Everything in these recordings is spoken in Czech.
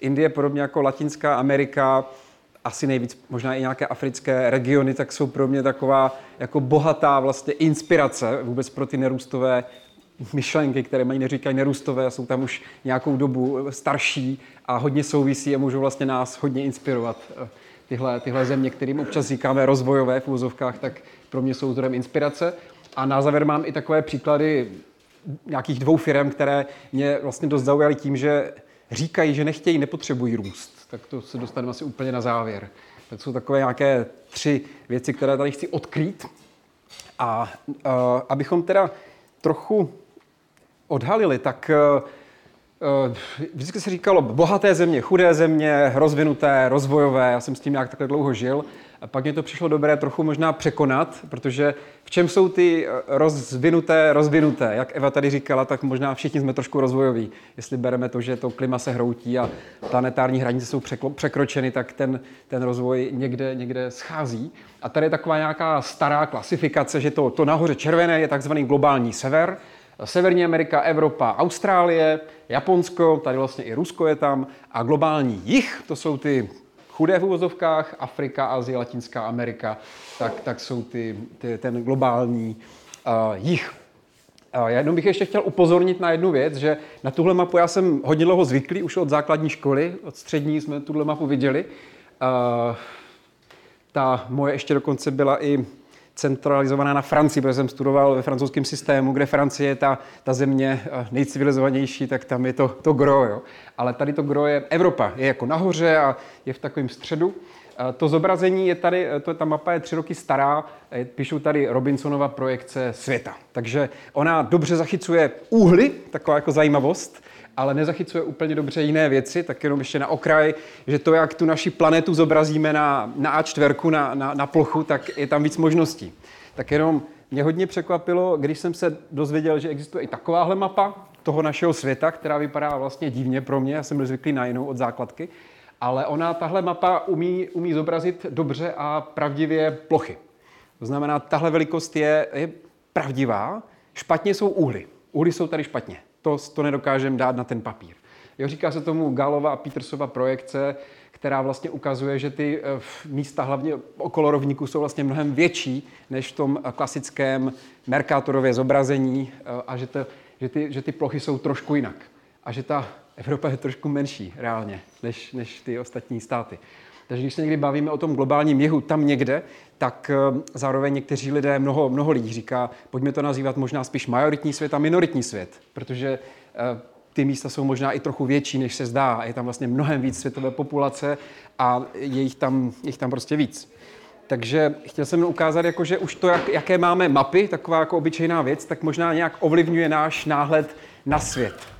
Indie, podobně jako Latinská Amerika, asi nejvíc možná i nějaké africké regiony, tak jsou pro mě taková jako bohatá vlastně inspirace vůbec pro ty nerůstové myšlenky, které mají neříkají nerůstové, jsou tam už nějakou dobu starší a hodně souvisí a můžou vlastně nás hodně inspirovat. Tyhle, tyhle země, kterým občas říkáme rozvojové v úzovkách, tak pro mě jsou zdrojem inspirace. A na závěr mám i takové příklady nějakých dvou firm, které mě vlastně dost zaujaly tím, že říkají, že nechtějí, nepotřebují růst. Tak to se dostaneme asi úplně na závěr. Tak jsou takové nějaké tři věci, které tady chci odkrýt. A uh, abychom teda trochu odhalili, tak uh, vždycky se říkalo bohaté země, chudé země, rozvinuté, rozvojové. Já jsem s tím nějak takhle dlouho žil. A pak mě to přišlo dobré trochu možná překonat, protože v čem jsou ty eh, rozvinuté, rozvinuté? Jak Eva tady říkala, tak možná všichni jsme trošku rozvojoví. Jestli bereme to, že to klima se hroutí a planetární hranice jsou překročeny, tak ten, ten rozvoj někde, někde schází. A tady je taková nějaká stará klasifikace, že to, to nahoře červené je takzvaný globální sever, Severní Amerika, Evropa, Austrálie, Japonsko, tady vlastně i Rusko je tam, a globální jich, to jsou ty chudé v úvozovkách, Afrika, Asie, Latinská Amerika, tak, tak jsou ty, ty, ten globální uh, jich. Uh, já jenom bych ještě chtěl upozornit na jednu věc, že na tuhle mapu já jsem hodně dlouho zvyklý, už od základní školy, od střední jsme tuhle mapu viděli. Uh, ta moje ještě dokonce byla i centralizovaná na Francii, protože jsem studoval ve francouzském systému, kde Francie je ta, ta země eh, nejcivilizovanější, tak tam je to, to gro. Jo. Ale tady to gro je Evropa, je jako nahoře a je v takovém středu. Eh, to zobrazení je tady, eh, to, ta mapa je tři roky stará, píšu tady Robinsonova projekce světa. Takže ona dobře zachycuje úhly, taková jako zajímavost, ale nezachycuje úplně dobře jiné věci, tak jenom ještě na okraj, že to, jak tu naši planetu zobrazíme na, na A4, na, na, na plochu, tak je tam víc možností. Tak jenom mě hodně překvapilo, když jsem se dozvěděl, že existuje i takováhle mapa toho našeho světa, která vypadá vlastně divně pro mě, já jsem byl zvyklý na jinou od základky, ale ona, tahle mapa umí, umí zobrazit dobře a pravdivě plochy. To znamená, tahle velikost je, je pravdivá, špatně jsou úhly. Úhly jsou tady špatně to, to nedokážeme dát na ten papír. Jo, říká se tomu Galova a Petersova projekce, která vlastně ukazuje, že ty eh, místa hlavně okolo rovníku jsou vlastně mnohem větší než v tom klasickém Mercatorově zobrazení eh, a že, to, že, ty, že ty plochy jsou trošku jinak. A že ta Evropa je trošku menší reálně než, než ty ostatní státy. Takže když se někdy bavíme o tom globálním jihu tam někde, tak zároveň někteří lidé, mnoho, mnoho lidí říká, pojďme to nazývat možná spíš majoritní svět a minoritní svět, protože ty místa jsou možná i trochu větší, než se zdá. Je tam vlastně mnohem víc světové populace a je jich tam, je jich tam prostě víc. Takže chtěl jsem ukázat, jako, že už to, jak, jaké máme mapy, taková jako obyčejná věc, tak možná nějak ovlivňuje náš náhled na svět.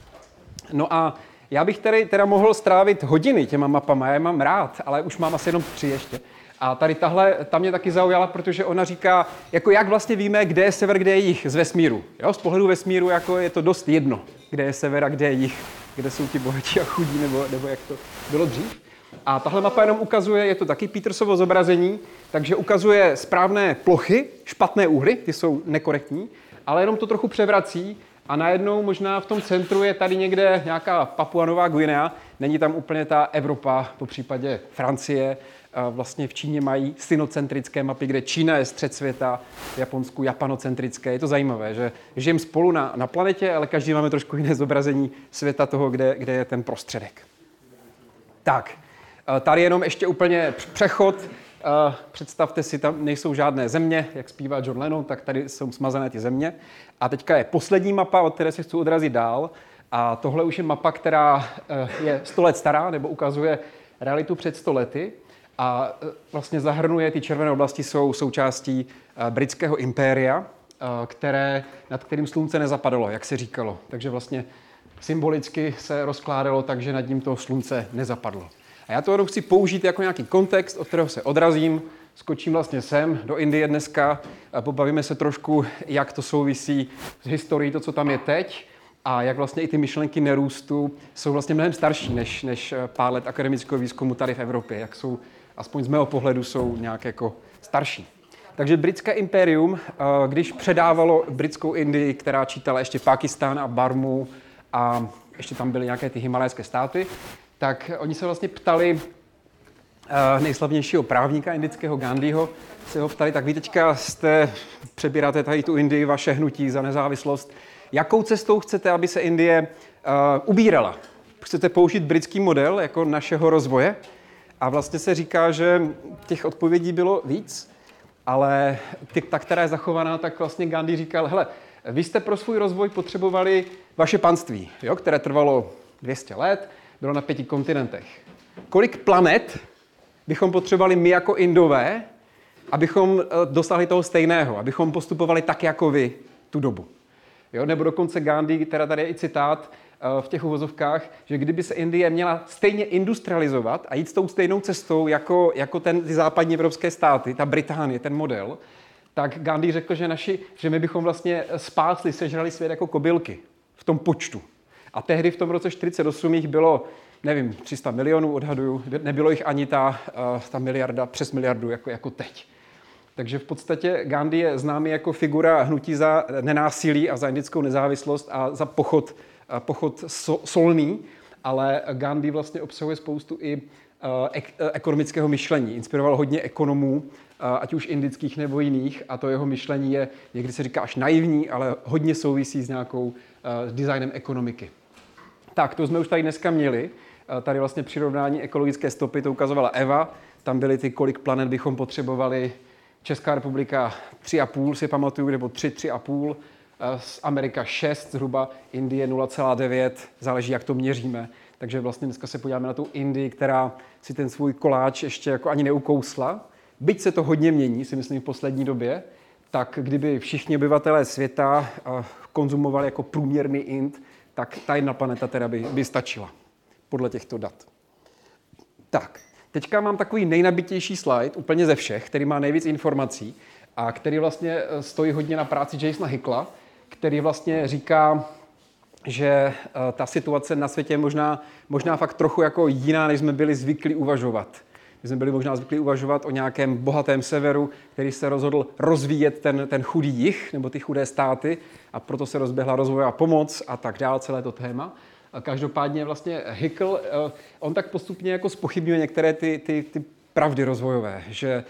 No a já bych tady teda mohl strávit hodiny těma mapama, já je mám rád, ale už mám asi jenom tři ještě. A tady tahle, ta mě taky zaujala, protože ona říká, jako jak vlastně víme, kde je sever, kde je jich z vesmíru. Jo? Z pohledu vesmíru jako je to dost jedno, kde je sever a kde je jich, kde jsou ti bohatí a chudí, nebo, nebo jak to bylo dřív. A tahle mapa jenom ukazuje, je to taky Petersovo zobrazení, takže ukazuje správné plochy, špatné úhly, ty jsou nekorektní, ale jenom to trochu převrací a najednou možná v tom centru je tady někde nějaká Papua Nová Guinea, není tam úplně ta Evropa, po případě Francie, vlastně v Číně mají synocentrické mapy, kde Čína je střed světa, v Japonsku japanocentrické. Je to zajímavé, že žijeme spolu na, na planetě, ale každý máme trošku jiné zobrazení světa toho, kde, kde je ten prostředek. Tak, tady jenom ještě úplně přechod. Představte si, tam nejsou žádné země, jak zpívá John Lennon, tak tady jsou smazané ty země. A teďka je poslední mapa, od které se chci odrazit dál. A tohle už je mapa, která eh, je 100 let stará, nebo ukazuje realitu před 100 lety a e, vlastně zahrnuje, ty červené oblasti jsou součástí e, britského impéria, e, které, nad kterým slunce nezapadalo, jak se říkalo. Takže vlastně symbolicky se rozkládalo tak, že nad ním to slunce nezapadlo. A já to jenom chci použít jako nějaký kontext, od kterého se odrazím, skočím vlastně sem do Indie dneska, pobavíme se trošku, jak to souvisí s historií, to, co tam je teď, a jak vlastně i ty myšlenky nerůstu jsou vlastně mnohem starší než, než pár let akademického výzkumu tady v Evropě, jak jsou aspoň z mého pohledu, jsou nějak jako starší. Takže britské impérium, eh, když předávalo britskou Indii, která čítala ještě Pakistán a Barmu a ještě tam byly nějaké ty himalajské státy, tak oni se vlastně ptali uh, nejslavnějšího právníka indického Gandhiho, se ho ptali, tak vy teďka jste, přebíráte tady tu Indii, vaše hnutí za nezávislost, jakou cestou chcete, aby se Indie uh, ubírala? Chcete použít britský model jako našeho rozvoje? A vlastně se říká, že těch odpovědí bylo víc, ale ty, ta, která je zachovaná, tak vlastně Gandhi říkal, hele, vy jste pro svůj rozvoj potřebovali vaše panství, jo, které trvalo 200 let, bylo na pěti kontinentech. Kolik planet bychom potřebovali my jako Indové, abychom eh, dosáhli toho stejného, abychom postupovali tak jako vy tu dobu. Jo? Nebo dokonce Gandhi, teda tady je i citát eh, v těch uvozovkách, že kdyby se Indie měla stejně industrializovat a jít s tou stejnou cestou jako, jako ten, ty západní evropské státy, ta Británie, ten model, tak Gandhi řekl, že, naši, že my bychom vlastně spásli, sežrali svět jako kobylky v tom počtu. A tehdy v tom roce 48 jich bylo, nevím, 300 milionů odhaduju, nebylo jich ani ta, eh, ta miliarda, přes miliardu jako, jako teď. Takže v podstatě Gandhi je známý jako figura hnutí za nenásilí a za indickou nezávislost a za pochod, eh, pochod solný, ale Gandhi vlastně obsahuje spoustu i eh, ekonomického myšlení. Inspiroval hodně ekonomů, ať už indických nebo jiných, a to jeho myšlení je, někdy se říká až naivní, ale hodně souvisí s nějakou s designem ekonomiky. Tak, to jsme už tady dneska měli. Tady vlastně přirovnání ekologické stopy, to ukazovala Eva. Tam byly ty, kolik planet bychom potřebovali. Česká republika 3,5 si pamatuju, nebo 3, 3,5. Z Amerika 6 zhruba, Indie 0,9, záleží, jak to měříme. Takže vlastně dneska se podíváme na tu Indii, která si ten svůj koláč ještě jako ani neukousla. Byť se to hodně mění, si myslím, v poslední době, tak kdyby všichni obyvatelé světa konzumovali jako průměrný Ind, tak ta jedna planeta teda by, by stačila podle těchto dat. Tak, teďka mám takový nejnabitější slide, úplně ze všech, který má nejvíc informací a který vlastně eh, stojí hodně na práci Jasona Hickla, který vlastně říká, že eh, ta situace na světě je možná, možná fakt trochu jako jiná, než jsme byli zvyklí uvažovat. My jsme byli možná zvyklí uvažovat o nějakém bohatém severu, který se rozhodl rozvíjet ten, ten chudý jich nebo ty chudé státy a proto se rozběhla rozvojová pomoc a tak dále, celé to téma. Každopádně vlastně Hickl, eh, on tak postupně jako spochybňuje některé ty, ty, ty pravdy rozvojové, že eh,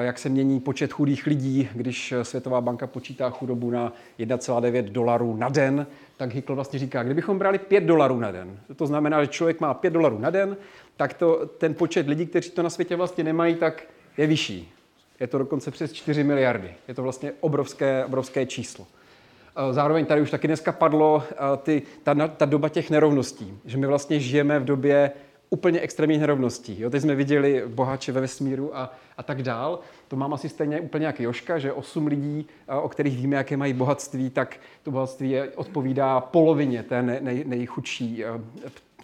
jak se mění počet chudých lidí, když Světová banka počítá chudobu na 1,9 dolarů na den, tak Hickl vlastně říká, kdybychom brali 5 dolarů na den, to znamená, že člověk má 5 dolarů na den, tak to, ten počet lidí, kteří to na světě vlastně nemají, tak je vyšší. Je to dokonce přes 4 miliardy. Je to vlastně obrovské, obrovské číslo. Eh, zároveň tady už taky dneska padlo eh, ty, ta, ta doba těch nerovností, že my vlastně žijeme v době úplně extrémních nerovností. Jo, teď jsme viděli boháče ve vesmíru a, a tak dál. To mám asi stejně úplně jak Joška, že 8 lidí, o kterých víme, jaké mají bohatství, tak to bohatství je, odpovídá polovině té nej, nejchudší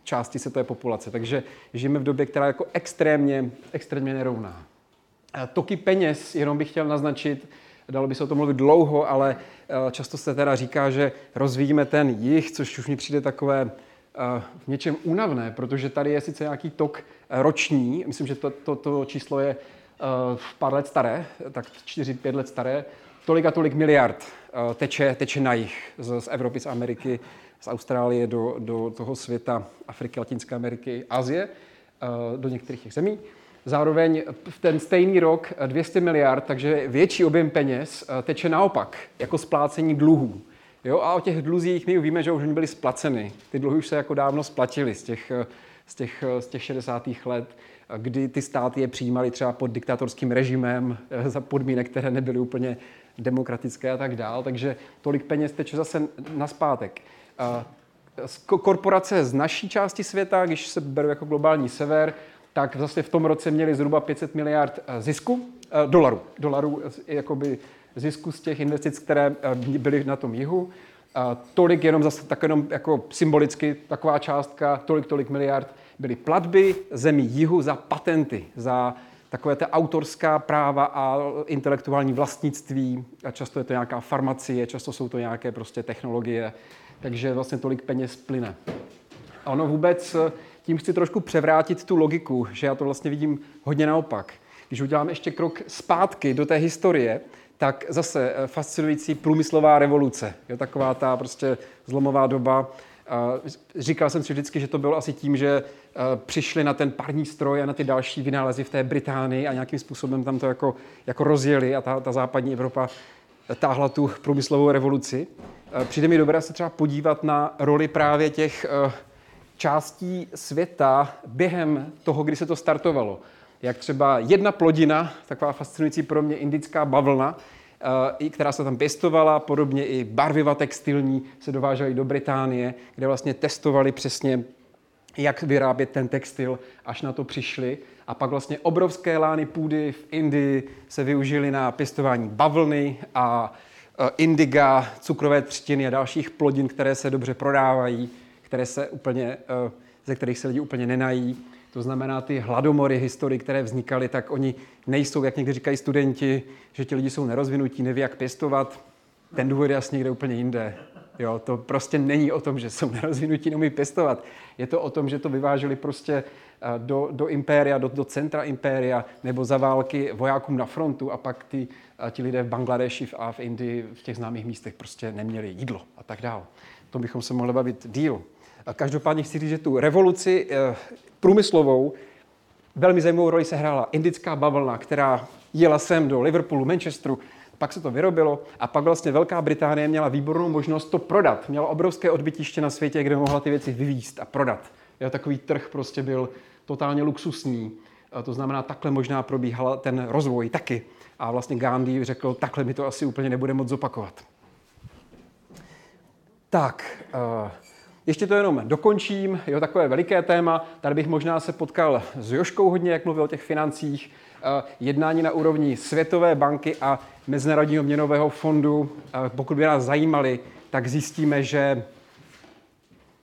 části světové populace. Takže žijeme v době, která je jako extrémně, extrémně nerovná. Toky peněz, jenom bych chtěl naznačit, dalo by se o tom mluvit dlouho, ale často se teda říká, že rozvíjíme ten jich, což už mi přijde takové v něčem únavné, protože tady je sice nějaký tok eh, roční, myslím, že to, to, to číslo je v pár let staré, tak 4-5 let staré, tolik a tolik miliard teče, teče na jich z, z Evropy, z Ameriky, z Austrálie do, do toho světa, Afriky, Latinské Ameriky, Asie, do některých těch zemí. Zároveň v ten stejný rok 200 miliard, takže větší objem peněz eh, teče naopak, jako splácení dluhů. Jo, a o těch dluzích my víme, že už byly splaceny. Ty dluhy už se jako dávno splatily z těch, eh, z těch, eh, z těch 60. let, kdy ty státy je přijímaly třeba pod diktatorským režimem za podmínek, které nebyly úplně demokratické a tak dál. Takže tolik peněz teče zase naspátek. Korporace z naší části světa, když se beru jako globální sever, tak zase v tom roce měli zhruba 500 miliard eh, zisku, eh, dolarů, dolarů eh, jakoby zisku z těch investic, které byly na tom jihu. Tolik jenom zase tak jenom jako symbolicky taková částka, tolik, tolik miliard byly platby zemí jihu za patenty, za takové ta autorská práva a intelektuální vlastnictví. A často je to nějaká farmacie, často jsou to nějaké prostě technologie, takže vlastně tolik peněz plyne. A ono vůbec tím chci trošku převrátit tu logiku, že já to vlastně vidím hodně naopak. Když udělám ještě krok zpátky do té historie, tak zase eh, fascinující průmyslová revoluce. Je taková ta prostě zlomová doba, Říkal jsem si vždycky, že to bylo asi tím, že přišli na ten parní stroj a na ty další vynálezy v té Británii a nějakým způsobem tam to jako, jako rozjeli a ta, ta západní Evropa táhla tu průmyslovou revoluci. Přijde mi dobré se třeba podívat na roli právě těch částí světa během toho, kdy se to startovalo. Jak třeba jedna plodina, taková fascinující pro mě indická bavlna, Eh, která se tam pěstovala, podobně i barviva textilní se dovážely do Británie, kde vlastně testovali přesně, jak vyrábět ten textil, až na to přišli. A pak vlastně obrovské lány půdy v Indii se využily na pěstování bavlny a eh, indiga, cukrové třtiny a dalších plodin, které se dobře prodávají, které se úplně, eh, ze kterých se lidi úplně nenají. To znamená, ty hladomory historii, které vznikaly, tak oni nejsou, jak někdy říkají studenti, že ti lidi jsou nerozvinutí, neví, jak pěstovat. Ten důvod je jasně někde úplně jinde. Jo, to prostě není o tom, že jsou nerozvinutí, neumí pěstovat. Je to o tom, že to vyváželi prostě eh, do, do impéria, do, do centra impéria, nebo za války vojákům na frontu a pak ty, eh, ti lidé v Bangladeši a v Indii v těch známých místech prostě neměli jídlo a tak dále. To bychom se mohli bavit díl. Každopádně chci říct, že tu revoluci eh, průmyslovou velmi zajímavou roli se hrála indická bavlna, která jela sem do Liverpoolu, Manchesteru, pak se to vyrobilo a pak vlastně Velká Británie měla výbornou možnost to prodat. Měla obrovské odbytiště na světě, kde mohla ty věci vyvíst a prodat. Jo, takový trh prostě byl totálně luxusní. To znamená, takhle možná probíhal ten rozvoj taky. A vlastně Gandhi řekl, takhle mi to asi úplně nebude moc zopakovat. Tak, uh, ještě to jenom dokončím, jo, takové veliké téma. Tady bych možná se potkal s Joškou hodně, jak mluvil o těch financích. Eh, jednání na úrovni Světové banky a Mezinárodního měnového fondu. Eh, pokud by nás zajímali, tak zjistíme, že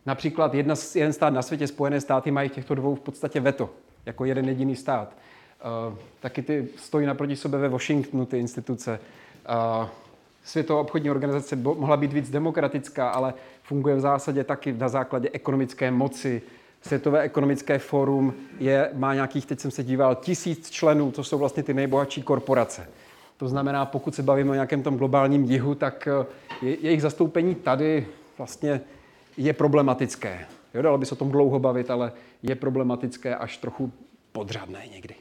například jedna, jeden stát na světě, Spojené státy, mají těchto dvou v podstatě veto, jako jeden jediný stát. Eh, taky ty stojí naproti sobě ve Washingtonu, ty instituce. Světová obchodní organizace mohla být víc demokratická, ale funguje v zásadě taky na základě ekonomické moci. Světové ekonomické fórum je, má nějakých, teď jsem se díval, tisíc členů, to jsou vlastně ty nejbohatší korporace. To znamená, pokud se bavíme o nějakém tom globálním jihu, tak eh, je, jejich zastoupení tady vlastně je problematické. Jo, dalo by se o tom dlouho bavit, ale je problematické až trochu podřadné někdy.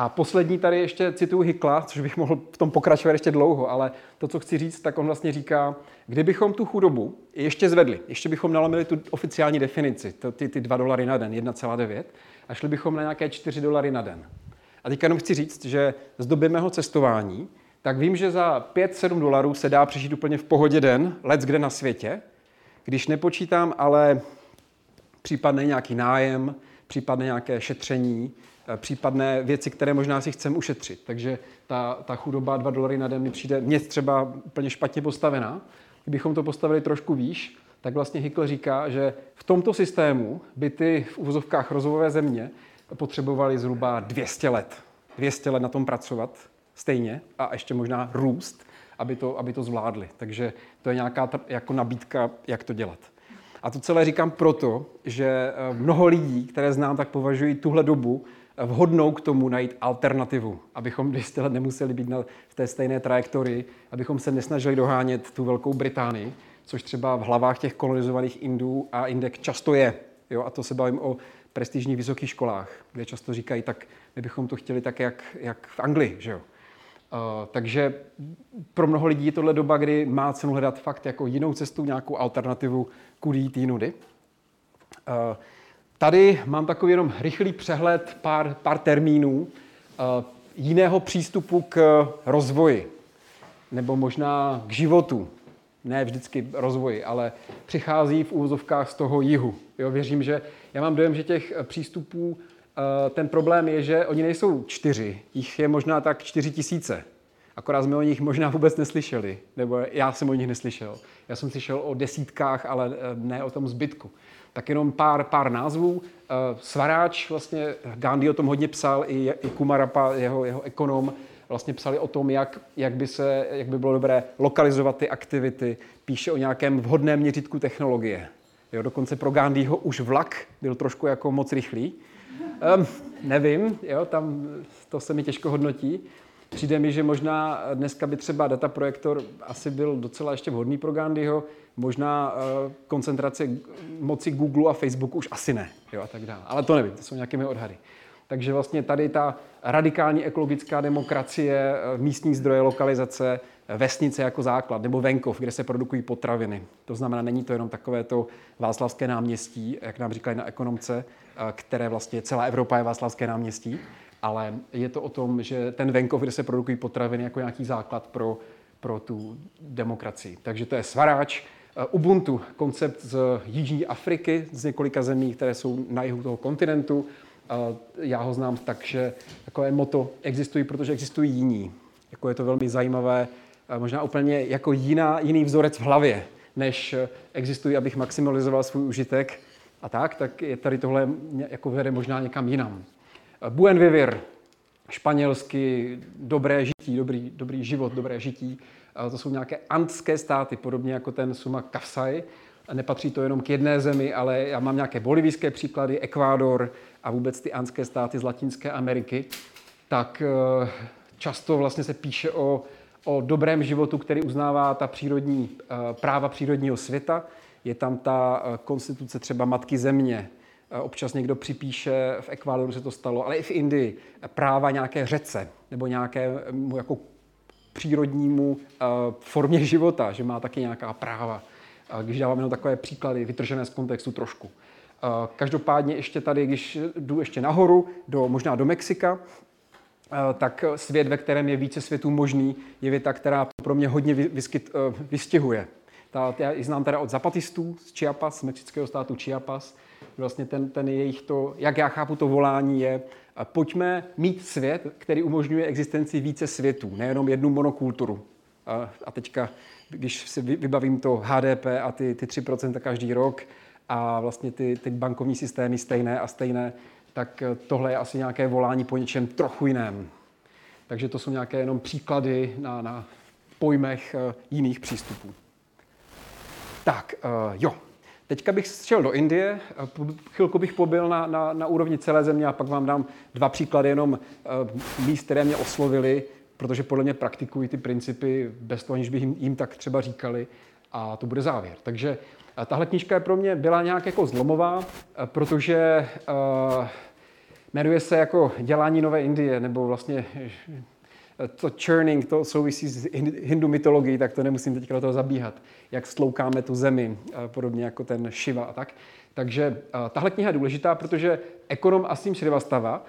A poslední tady ještě cituju Hikla, což bych mohl v tom pokračovat ještě dlouho, ale to, co chci říct, tak on vlastně říká, kdybychom tu chudobu ještě zvedli, ještě bychom nalomili tu oficiální definici, to, ty, ty 2 dolary na den, 1,9, a šli bychom na nějaké 4 dolary na den. A teďka jenom chci říct, že z doby mého cestování, tak vím, že za 5-7 dolarů se dá přežít úplně v pohodě den, let kde na světě, když nepočítám ale případný nějaký nájem, případné nějaké šetření, případné věci, které možná si chceme ušetřit. Takže ta, ta chudoba 2 dolary na den mi přijde mě třeba úplně špatně postavená. Kdybychom to postavili trošku výš, tak vlastně Hickel říká, že v tomto systému by ty v úvozovkách rozvojové země potřebovali zhruba 200 let. 200 let na tom pracovat stejně a ještě možná růst, aby to, aby to zvládli. Takže to je nějaká jako nabídka, jak to dělat. A to celé říkám proto, že eh, mnoho lidí, které znám, tak považují tuhle dobu vhodnou k tomu najít alternativu, abychom 200 let nemuseli být na, v té stejné trajektorii, abychom se nesnažili dohánět tu Velkou Británii, což třeba v hlavách těch kolonizovaných Indů a Indek často je. Jo? A to se bavím o prestižních vysokých školách, kde často říkají, tak my bychom to chtěli tak, jak, jak v Anglii. Že jo? Uh, takže pro mnoho lidí je tohle doba, kdy má cenu hledat fakt jako jinou cestu, nějakou alternativu kudy té nudy. Uh, Tady mám takový jenom rychlý přehled, pár, pár termínů uh, jiného přístupu k rozvoji, nebo možná k životu. Ne vždycky rozvoji, ale přichází v úvozovkách z toho jihu. Jo, věřím, že já mám dojem, že těch přístupů, uh, ten problém je, že oni nejsou čtyři, jich je možná tak čtyři tisíce. Akorát jsme o nich možná vůbec neslyšeli, nebo já jsem o nich neslyšel. Já jsem slyšel o desítkách, ale eh, ne o tom zbytku. Tak jenom pár, pár názvů. Eh, Svaráč, vlastně Gandhi o tom hodně psal, i, i Kumarapa, jeho, jeho ekonom, vlastně psali o tom, jak, jak, by se, jak by bylo dobré lokalizovat ty aktivity. Píše o nějakém vhodném měřítku technologie. Jo, dokonce pro Gandhiho už vlak byl trošku jako moc rychlý. Um, nevím, jo, tam to se mi těžko hodnotí. Přijde mi, že možná dneska by třeba dataprojektor asi byl docela ještě vhodný pro Gandhiho. možná uh, koncentrace moci Google a Facebooku už asi ne, jo, a tak dále. Ale to nevím, to jsou nějakými odhady. Takže vlastně tady ta radikální ekologická demokracie, eh, místní zdroje, lokalizace, vesnice jako základ, nebo venkov, kde se produkují potraviny. To znamená, není to jenom takové to Václavské náměstí, jak nám říkali na ekonomce, eh, které vlastně celá Evropa je Václavské náměstí, ale je to o tom, že ten venkov, kde se produkují potraviny, jako nějaký základ pro, pro tu demokracii. Takže to je Svaráč, eh, Ubuntu, koncept z Jižní Afriky, z několika zemí, které jsou na jihu toho kontinentu. Eh, já ho znám tak, že takové moto existují, protože existují jiní. Jako je to velmi zajímavé, možná úplně jako jiná, jiný vzorec v hlavě, než existují, abych maximalizoval svůj užitek a tak, tak je tady tohle jako vede možná někam jinam. Buen vivir, španělsky dobré žití, dobrý, dobrý život, dobré žití. To jsou nějaké antské státy, podobně jako ten Suma Kafsai. Nepatří to jenom k jedné zemi, ale já mám nějaké bolivijské příklady, Ekvádor a vůbec ty antské státy z Latinské Ameriky. Tak eh, často vlastně se píše o, o dobrém životu, který uznává ta přírodní, eh, práva přírodního světa. Je tam ta eh, konstituce třeba Matky země, občas někdo připíše, v Ekvádoru se to stalo, ale i v Indii, práva nějaké řece nebo nějaké jako přírodnímu formě života, že má taky nějaká práva. Když dáváme jenom takové příklady, vytržené z kontextu trošku. Každopádně ještě tady, když jdu ještě nahoru, do, možná do Mexika, tak svět, ve kterém je více světů možný, je věta, která pro mě hodně vyskyt, vystihuje. Ta, já ji znám teda od zapatistů z Chiapas, z mexického státu Chiapas. Vlastně ten, ten jejich to, jak já chápu to volání, je pojďme mít svět, který umožňuje existenci více světů, nejenom jednu monokulturu. A, a teďka, když si vybavím to HDP a ty, ty 3% každý rok a vlastně ty, ty bankovní systémy stejné a stejné, tak tohle je asi nějaké volání po něčem trochu jiném. Takže to jsou nějaké jenom příklady na, na pojmech eh, jiných přístupů. Tak, jo. Teďka bych šel do Indie, chvilku bych pobyl na, na, na úrovni celé země a pak vám dám dva příklady jenom uh, míst, které mě oslovily, protože podle mě praktikují ty principy bez toho, aniž bych jim, jim tak třeba říkali a to bude závěr. Takže uh, tahle knížka pro mě byla nějak jako zlomová, protože uh, jmenuje se jako Dělání nové Indie, nebo vlastně to churning, to souvisí s hindu mytologií, tak to nemusím teďka do toho zabíhat. Jak sloukáme tu zemi, podobně jako ten Shiva a tak. Takže tahle kniha je důležitá, protože ekonom Asim Srivastava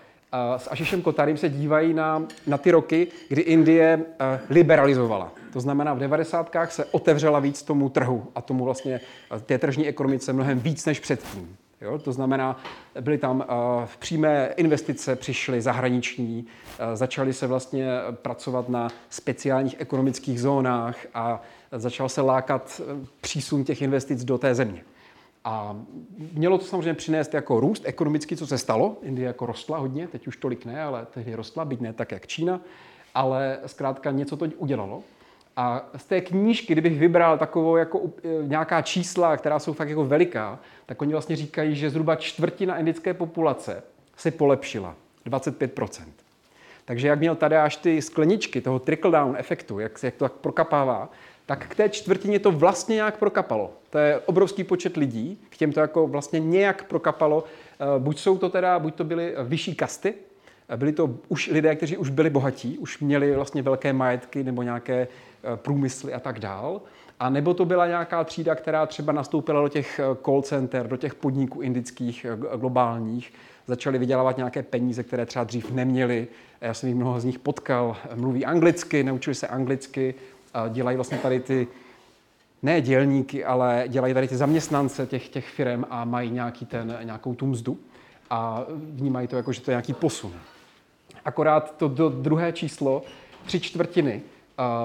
s Ašišem Kotarím se dívají na, na ty roky, kdy Indie liberalizovala. To znamená, v 90. se otevřela víc tomu trhu a tomu vlastně té tržní ekonomice mnohem víc než předtím. Jo? To znamená, byly tam v přímé investice, přišly zahraniční, začaly se vlastně pracovat na speciálních ekonomických zónách a začal se lákat e, přísun těch investic do té země. A mělo to samozřejmě přinést jako růst ekonomický, co se stalo. Indie jako rostla hodně, teď už tolik ne, ale tehdy rostla, byť ne tak jak Čína, ale zkrátka něco to udělalo. A z té knížky, kdybych vybral takovou jako e, nějaká čísla, která jsou fakt jako veliká, tak oni vlastně říkají, že zhruba čtvrtina indické populace se polepšila. 25%. Takže jak měl tady až ty skleničky toho trickle-down efektu, jak, jak to tak prokapává, tak k té čtvrtině to vlastně nějak prokapalo. To je obrovský počet lidí, k těm to jako vlastně nějak prokapalo. E, buď jsou to teda, buď to byly vyšší kasty, byli to už lidé, kteří už byli bohatí, už měli vlastně velké majetky nebo nějaké Eh, průmysly a tak dál. A nebo to byla nějaká třída, která třeba nastoupila do těch eh, call center, do těch podniků indických eh, globálních, začali vydělávat nějaké peníze, které třeba dřív neměli. Já jsem jich mnoho z nich potkal, mluví anglicky, naučili se anglicky, dělají vlastně tady ty ne dělníky, ale dělají tady ty zaměstnance těch, těch firm a mají nějaký ten, nějakou tu mzdu a vnímají to jako, že to je nějaký posun. Akorát to do druhé číslo, tři čtvrtiny,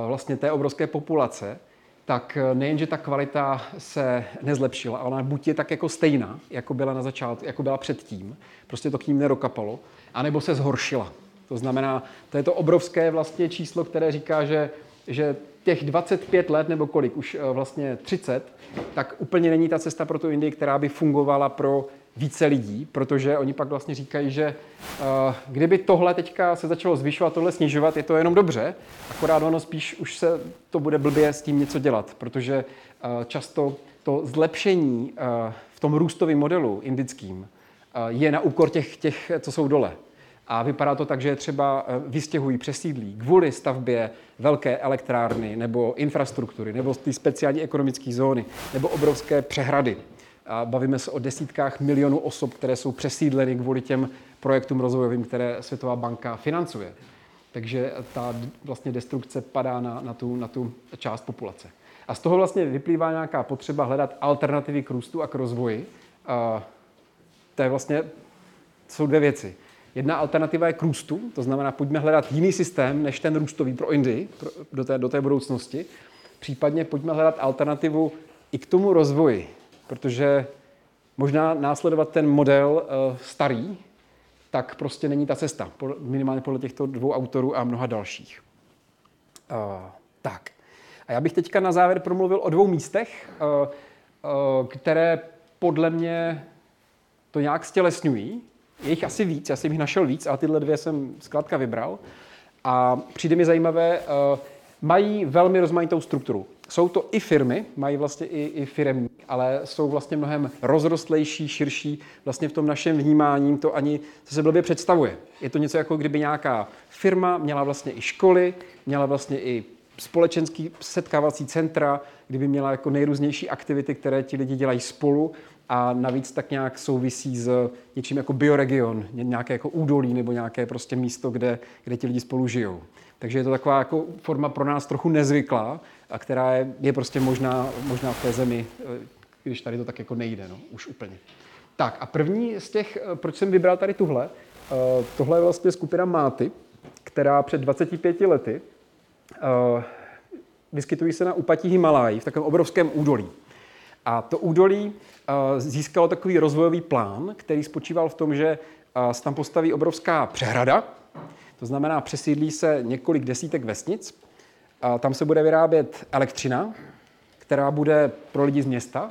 vlastně té obrovské populace, tak eh, nejen, že ta kvalita se nezlepšila, ale ona buď je tak jako stejná, jako byla na začátku, jako byla předtím, prostě to k ním nedokapalo, anebo se zhoršila. To znamená, to je to obrovské vlastně číslo, které říká, že, že těch 25 let, nebo kolik, už eh, vlastně 30, tak úplně není ta cesta pro tu Indii, která by fungovala pro více lidí, protože oni pak vlastně říkají, že uh, kdyby tohle teďka se začalo zvyšovat, tohle snižovat, je to jenom dobře, akorát ono spíš už se to bude blbě s tím něco dělat, protože uh, často to zlepšení uh, v tom růstovém modelu indickým je na úkor těch, těch, co jsou dole. A vypadá to tak, že třeba vystěhují, přesídlí kvůli stavbě velké elektrárny nebo infrastruktury, nebo ty speciální ekonomické zóny, nebo obrovské přehrady. A bavíme se o desítkách milionů osob, které jsou přesídleny kvůli těm projektům rozvojovým, které Světová banka financuje. Takže ta vlastně destrukce padá na, na, tu, na tu část populace. A z toho vlastně vyplývá nějaká potřeba hledat alternativy k růstu a k rozvoji. A to je vlastně, jsou dvě věci. Jedna alternativa je k růstu, to znamená, pojďme hledat jiný systém než ten růstový pro Indii, pro, do, té, do té budoucnosti. Případně pojďme hledat alternativu i k tomu rozvoji, protože možná následovat ten model uh, starý, tak prostě není ta cesta, minimálně podle těchto dvou autorů a mnoha dalších. Uh, tak. A já bych teďka na závěr promluvil o dvou místech, uh, které podle mě to nějak stělesňují. Je jich asi víc, já jsem jich našel víc, a tyhle dvě jsem zkrátka vybral. A přijde mi zajímavé, mají velmi rozmanitou strukturu. Jsou to i firmy, mají vlastně i, i firmy, ale jsou vlastně mnohem rozrostlejší, širší. Vlastně v tom našem vnímání to ani co se blbě představuje. Je to něco jako kdyby nějaká firma měla vlastně i školy, měla vlastně i společenský setkávací centra, kdyby měla jako nejrůznější aktivity, které ti lidi dělají spolu a navíc tak nějak souvisí s něčím jako bioregion, nějaké jako údolí nebo nějaké prostě místo, kde, kde ti lidi spolu žijou. Takže je to taková jako forma pro nás trochu nezvyklá, a která je, je prostě možná, možná v té zemi, eh, když tady to tak jako nejde, no, už úplně. Tak a první z těch, eh, proč jsem vybral tady tuhle, eh, tohle je vlastně skupina Máty, která před 25 lety vyskytují se na úpatí Himalájí v takovém obrovském údolí. A to údolí získalo takový rozvojový plán, který spočíval v tom, že se tam postaví obrovská přehrada, to znamená, přesídlí se několik desítek vesnic, a tam se bude vyrábět elektřina, která bude pro lidi z města.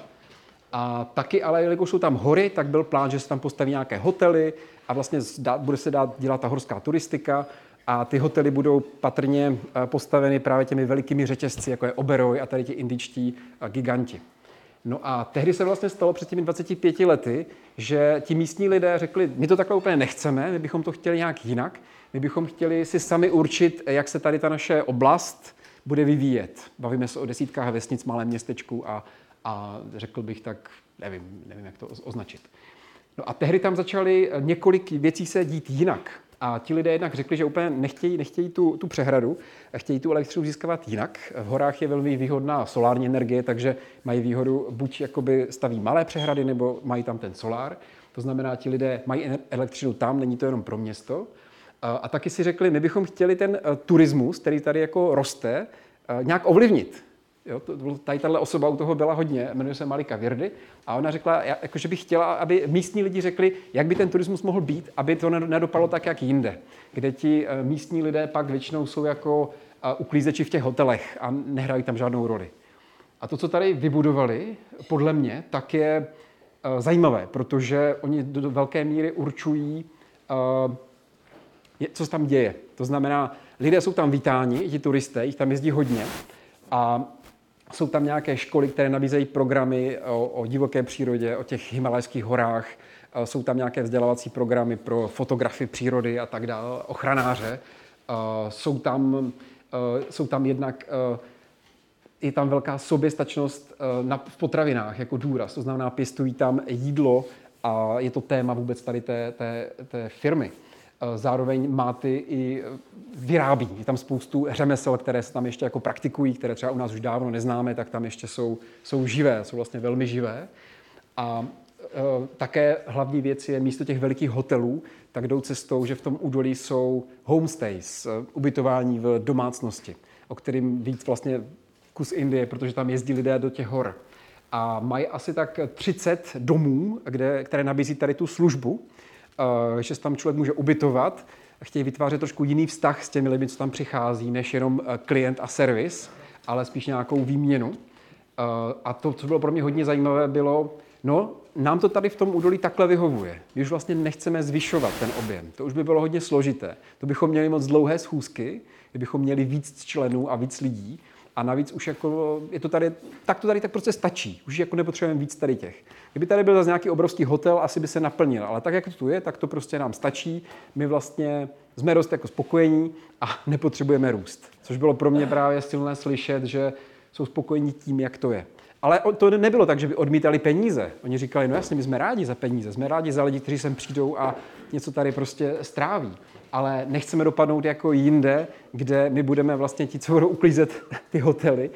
A taky, ale jelikož jsou tam hory, tak byl plán, že se tam postaví nějaké hotely a vlastně bude se dát dělat ta horská turistika a ty hotely budou patrně eh, postaveny právě těmi velikými řetězci, jako je Oberoi a tady ti indičtí eh, giganti. No a tehdy se vlastně stalo před těmi 25 lety, že ti místní lidé řekli, my to takhle úplně nechceme, my bychom to chtěli nějak jinak, my bychom chtěli si sami určit, jak se tady ta naše oblast bude vyvíjet. Bavíme se o desítkách vesnic, malém městečku a, a řekl bych tak, nevím, nevím, jak to označit. No a tehdy tam začaly několik věcí se dít jinak. A ti lidé jednak řekli, že úplně nechtějí, nechtějí tu, tu přehradu, chtějí tu elektřinu získávat jinak. V horách je velmi výhodná solární energie, takže mají výhodu, buď jakoby staví malé přehrady, nebo mají tam ten solár. To znamená, ti lidé mají elektřinu tam, není to jenom pro město. A taky si řekli, my bychom chtěli ten eh, turismus, který tady jako roste, eh, nějak ovlivnit. Jo, to, tady tahle osoba u toho byla hodně, jmenuje se Malika Virdy, a ona řekla, jako, že by chtěla, aby místní lidi řekli, jak by ten turismus mohl být, aby to nedopadlo tak, jak jinde, kde ti eh, místní lidé pak většinou jsou jako uklízeči v těch hotelech a nehrají tam žádnou roli. A to, co tady vybudovali, podle mě, tak je zajímavé, protože oni do velké míry určují co se tam děje. To znamená, lidé jsou tam vítáni, ti turisté, jich tam jezdí hodně a jsou tam nějaké školy, které nabízejí programy o, o divoké přírodě, o těch himalajských horách, jsou tam nějaké vzdělávací programy pro fotografy přírody a tak dále, ochranáře. Jsou tam, jsou tam jednak je tam velká soběstačnost v potravinách jako důraz, to znamená, pěstují tam jídlo a je to téma vůbec tady té, té, té firmy. Eh, zároveň máty i eh, vyrábí. Je tam spoustu řemesel, které se tam ještě jako praktikují, které třeba u nás už dávno neznáme, tak tam ještě jsou, jsou živé, jsou vlastně velmi živé. A e, také hlavní věc je místo těch velikých hotelů, tak jdou cestou, že v tom údolí jsou homestays, ubytování v domácnosti, o kterým víc vlastně kus Indie, protože tam jezdí lidé do těch hor. A mají asi tak 30 domů, kde, které nabízí tady tu službu Eh, že se tam člověk může ubytovat, chtějí vytvářet trošku jiný vztah s těmi lidmi, co tam přichází, než jenom eh, klient a servis, ale spíš nějakou výměnu. Eh, a to, co bylo pro mě hodně zajímavé, bylo, No, nám to tady v tom údolí takhle vyhovuje. My už vlastně nechceme zvyšovat ten objem. To už by bylo hodně složité. To bychom měli moc dlouhé schůzky, kdybychom měli víc členů a víc lidí. A navíc už jako je to tady, tak to tady tak prostě stačí. Už jako nepotřebujeme víc tady těch. Kdyby tady byl zase nějaký obrovský hotel, asi by se naplnil. Ale tak, jak to tu je, tak to prostě nám stačí. My vlastně jsme dost jako spokojení a nepotřebujeme růst. Což bylo pro mě právě silné slyšet, že jsou spokojení tím, jak to je. Ale to nebylo tak, že by odmítali peníze. Oni říkali, no jasně, my jsme rádi za peníze, jsme rádi za lidi, kteří sem přijdou a něco tady prostě stráví. Ale nechceme dopadnout jako jinde, kde my budeme vlastně ti, co budou uklízet ty hotely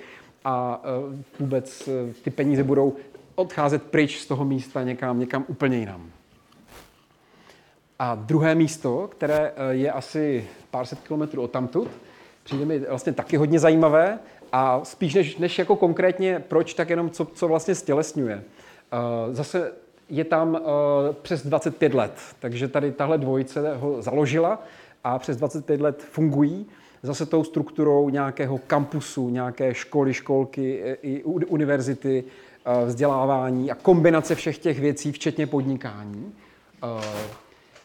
a e, vůbec e, ty peníze budou odcházet pryč z toho místa někam, někam úplně jinam. A druhé místo, které e, je asi pár set kilometrů od tamtud, přijde mi vlastně taky hodně zajímavé, a spíš než, než jako konkrétně proč, tak jenom co, co vlastně stělesňuje. Uh, zase je tam uh, přes 25 let, takže tady tahle dvojice ho založila a přes 25 let fungují zase tou strukturou nějakého kampusu, nějaké školy, školky i univerzity, vzdělávání a kombinace všech těch věcí, včetně podnikání.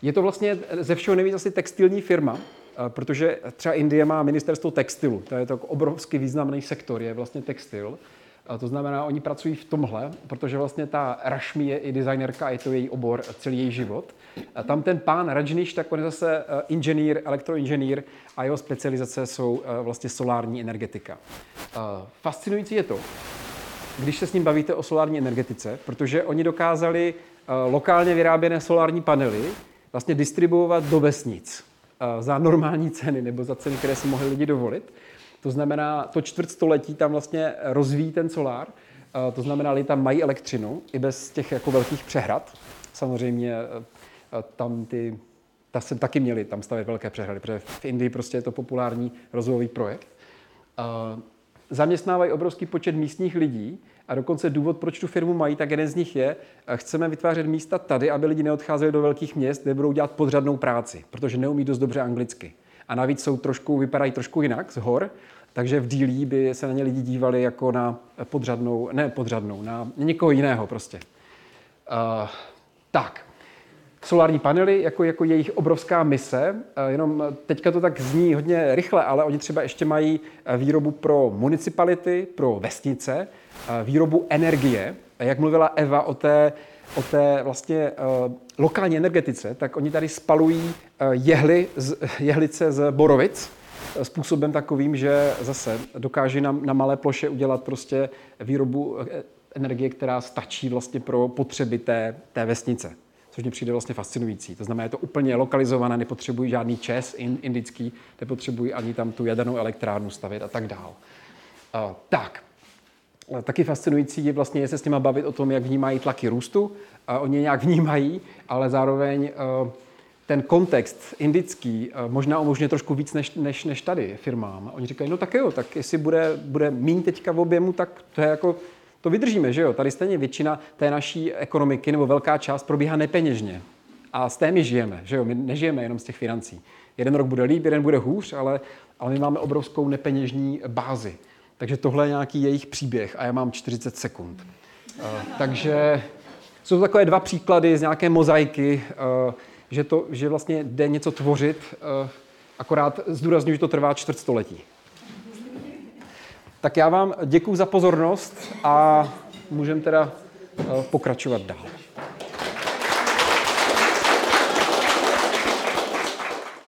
Je to vlastně ze všeho nejvíc asi textilní firma, Eh, protože třeba Indie má ministerstvo textilu, to je to obrovský významný sektor, je vlastně textil. A to znamená, oni pracují v tomhle, protože vlastně ta Rashmi je i designerka, je to její obor celý její život. A tam ten pán Rajnish, tak on je zase eh, inženýr, elektroinženýr a jeho specializace jsou eh, vlastně solární energetika. Fascinující je to, když se s ním bavíte o solární energetice, protože oni dokázali lokálně vyráběné solární panely vlastně distribuovat do vesnic. Za normální ceny nebo za ceny, které si mohli lidi dovolit. To znamená, to čtvrtstoletí tam vlastně rozvíjí ten solár, to znamená, lidi tam mají elektřinu i bez těch jako velkých přehrad. Samozřejmě eh, tam ty, ta se taky měli tam stavět velké přehrady, protože v Indii prostě je to populární rozvojový projekt. Zaměstnávají obrovský počet místních lidí, a dokonce důvod, proč tu firmu mají, tak jeden z nich je, eh, chceme vytvářet místa tady, aby lidi neodcházeli do velkých měst, kde budou dělat podřadnou práci, protože neumí dost dobře anglicky. A navíc jsou trošku, vypadají trošku jinak z hor, takže v dílí by se na ně lidi dívali jako na podřadnou, ne podřadnou, na někoho jiného prostě. Uh, tak, solární panely jako, jako jejich obrovská mise, jenom teďka to tak zní hodně rychle, ale oni třeba ještě mají výrobu pro municipality, pro vesnice, výrobu energie. Jak mluvila Eva o té, o té vlastně lokální energetice, tak oni tady spalují jehly z, jehlice z borovic způsobem takovým, že zase dokáže na, na malé ploše udělat prostě výrobu energie, která stačí vlastně pro potřeby té, té vesnice což mě přijde vlastně fascinující. To znamená, je to úplně lokalizované, nepotřebují žádný čes indický, nepotřebují ani tam tu jadernou elektrárnu stavět a tak dál. Uh, tak, taky fascinující je vlastně se s nimi bavit o tom, jak vnímají tlaky růstu. A oni nějak vnímají, ale zároveň uh, ten kontext indický uh, možná umožňuje trošku víc než, než, než tady firmám. Oni říkají, no tak jo, tak jestli bude, bude mín teďka v objemu, tak to je jako to vydržíme, že jo? Tady stejně většina té naší ekonomiky nebo velká část probíhá nepeněžně. A z té my žijeme, že jo? My nežijeme jenom z těch financí. Jeden rok bude líp, jeden bude hůř, ale, ale my máme obrovskou nepeněžní bázi. Takže tohle je nějaký jejich příběh a já mám 40 sekund. Uh, takže jsou to takové dva příklady z nějaké mozaiky, uh, že, to, že vlastně jde něco tvořit, uh, akorát zdůraznuju, že to trvá čtvrtstoletí. Tak já vám děkuji za pozornost a můžeme teda pokračovat dál.